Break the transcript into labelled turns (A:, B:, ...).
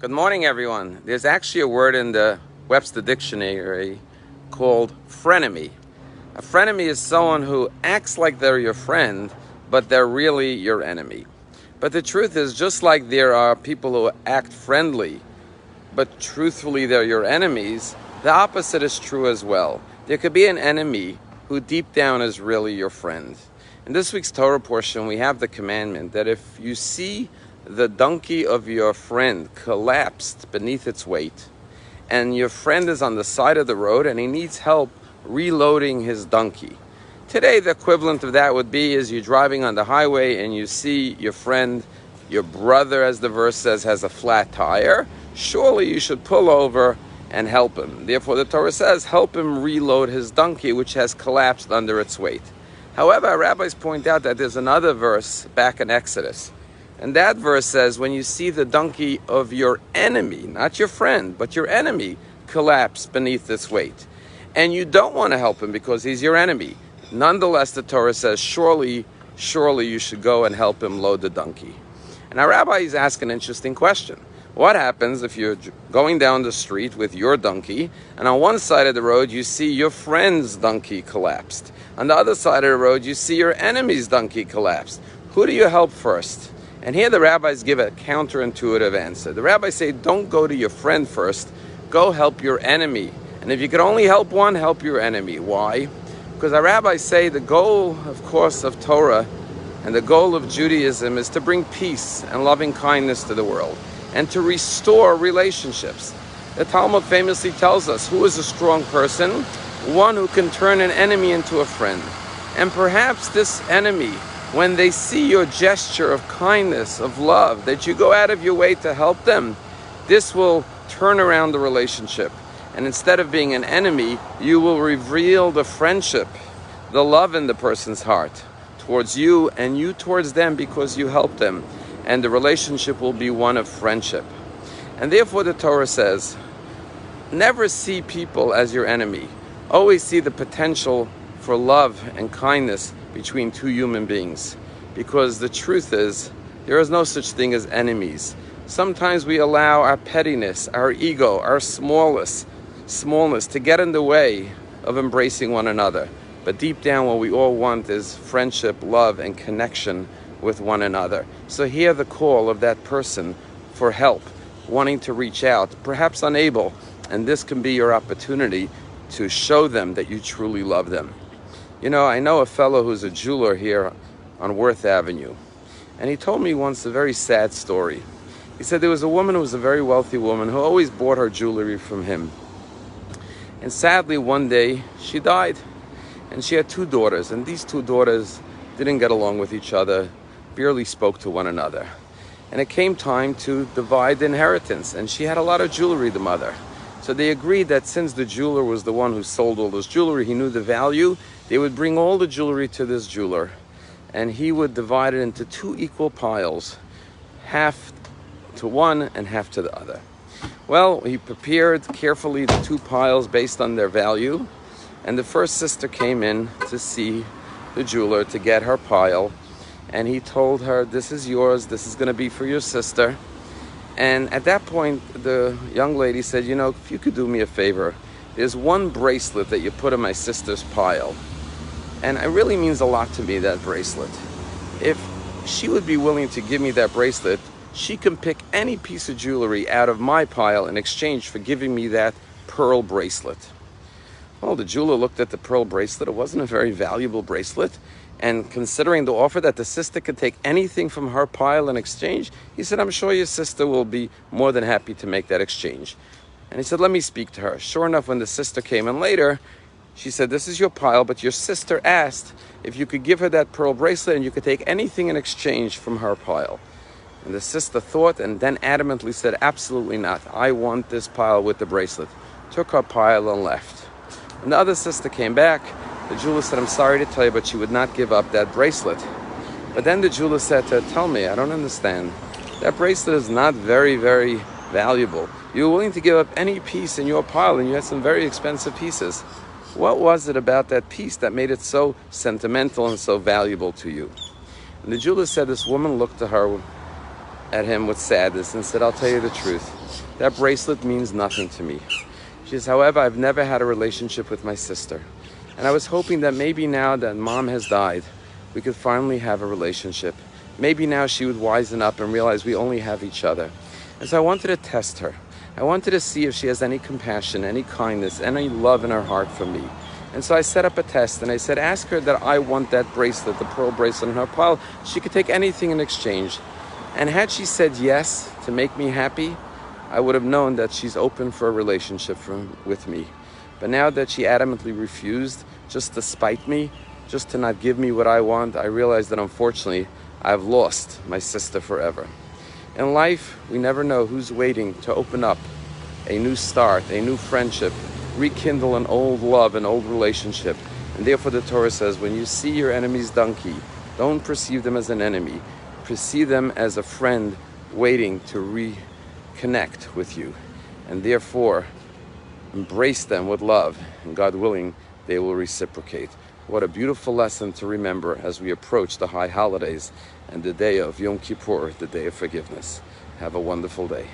A: Good morning, everyone. There's actually a word in the Webster Dictionary called frenemy. A frenemy is someone who acts like they're your friend, but they're really your enemy. But the truth is, just like there are people who act friendly, but truthfully they're your enemies, the opposite is true as well. There could be an enemy who deep down is really your friend. In this week's Torah portion, we have the commandment that if you see the donkey of your friend collapsed beneath its weight, and your friend is on the side of the road and he needs help reloading his donkey. Today, the equivalent of that would be is you're driving on the highway and you see your friend, your brother, as the verse says, has a flat tire. Surely you should pull over and help him. Therefore, the Torah says, help him reload his donkey, which has collapsed under its weight. However, rabbis point out that there's another verse back in Exodus and that verse says, when you see the donkey of your enemy, not your friend, but your enemy, collapse beneath its weight, and you don't want to help him because he's your enemy, nonetheless, the Torah says, surely, surely you should go and help him load the donkey. And our rabbi is asking an interesting question. What happens if you're going down the street with your donkey, and on one side of the road you see your friend's donkey collapsed? On the other side of the road you see your enemy's donkey collapsed. Who do you help first? And here the rabbis give a counterintuitive answer. The rabbis say, don't go to your friend first, go help your enemy. And if you can only help one, help your enemy. Why? Because our rabbis say the goal, of course, of Torah and the goal of Judaism is to bring peace and loving kindness to the world and to restore relationships. The Talmud famously tells us who is a strong person? One who can turn an enemy into a friend. And perhaps this enemy when they see your gesture of kindness, of love, that you go out of your way to help them, this will turn around the relationship. And instead of being an enemy, you will reveal the friendship, the love in the person's heart towards you and you towards them because you help them. And the relationship will be one of friendship. And therefore, the Torah says, never see people as your enemy. Always see the potential for love and kindness between two human beings. Because the truth is, there is no such thing as enemies. Sometimes we allow our pettiness, our ego, our smallness, smallness to get in the way of embracing one another. But deep down, what we all want is friendship, love, and connection with one another. So hear the call of that person for help, wanting to reach out, perhaps unable, and this can be your opportunity to show them that you truly love them. You know, I know a fellow who's a jeweler here on Worth Avenue, and he told me once a very sad story. He said there was a woman who was a very wealthy woman who always bought her jewelry from him. And sadly, one day she died, and she had two daughters, and these two daughters didn't get along with each other, barely spoke to one another. And it came time to divide the inheritance, and she had a lot of jewelry, the mother. So they agreed that since the jeweler was the one who sold all this jewelry, he knew the value, they would bring all the jewelry to this jeweler and he would divide it into two equal piles, half to one and half to the other. Well, he prepared carefully the two piles based on their value, and the first sister came in to see the jeweler to get her pile, and he told her, This is yours, this is going to be for your sister. And at that point, the young lady said, You know, if you could do me a favor, there's one bracelet that you put in my sister's pile. And it really means a lot to me, that bracelet. If she would be willing to give me that bracelet, she can pick any piece of jewelry out of my pile in exchange for giving me that pearl bracelet. Well, the jeweler looked at the pearl bracelet. It wasn't a very valuable bracelet. And considering the offer that the sister could take anything from her pile in exchange, he said, I'm sure your sister will be more than happy to make that exchange. And he said, Let me speak to her. Sure enough, when the sister came in later, she said, This is your pile, but your sister asked if you could give her that pearl bracelet and you could take anything in exchange from her pile. And the sister thought and then adamantly said, Absolutely not. I want this pile with the bracelet. Took her pile and left. And the other sister came back the jeweler said, I'm sorry to tell you, but she would not give up that bracelet. But then the jeweler said to her, Tell me, I don't understand. That bracelet is not very, very valuable. You were willing to give up any piece in your pile, and you had some very expensive pieces. What was it about that piece that made it so sentimental and so valuable to you? And the jeweler said, This woman looked to her at him with sadness and said, I'll tell you the truth. That bracelet means nothing to me. She says, however, I've never had a relationship with my sister. And I was hoping that maybe now that mom has died, we could finally have a relationship. Maybe now she would wisen up and realize we only have each other. And so I wanted to test her. I wanted to see if she has any compassion, any kindness, any love in her heart for me. And so I set up a test and I said, ask her that I want that bracelet, the pearl bracelet in her pile. She could take anything in exchange. And had she said yes to make me happy, I would have known that she's open for a relationship from, with me. But now that she adamantly refused, just to spite me, just to not give me what I want, I realize that unfortunately I've lost my sister forever. In life, we never know who's waiting to open up a new start, a new friendship, rekindle an old love, an old relationship. And therefore, the Torah says, when you see your enemy's donkey, don't perceive them as an enemy, perceive them as a friend waiting to reconnect with you. And therefore, embrace them with love, and God willing, they will reciprocate. What a beautiful lesson to remember as we approach the high holidays and the day of Yom Kippur, the day of forgiveness. Have a wonderful day.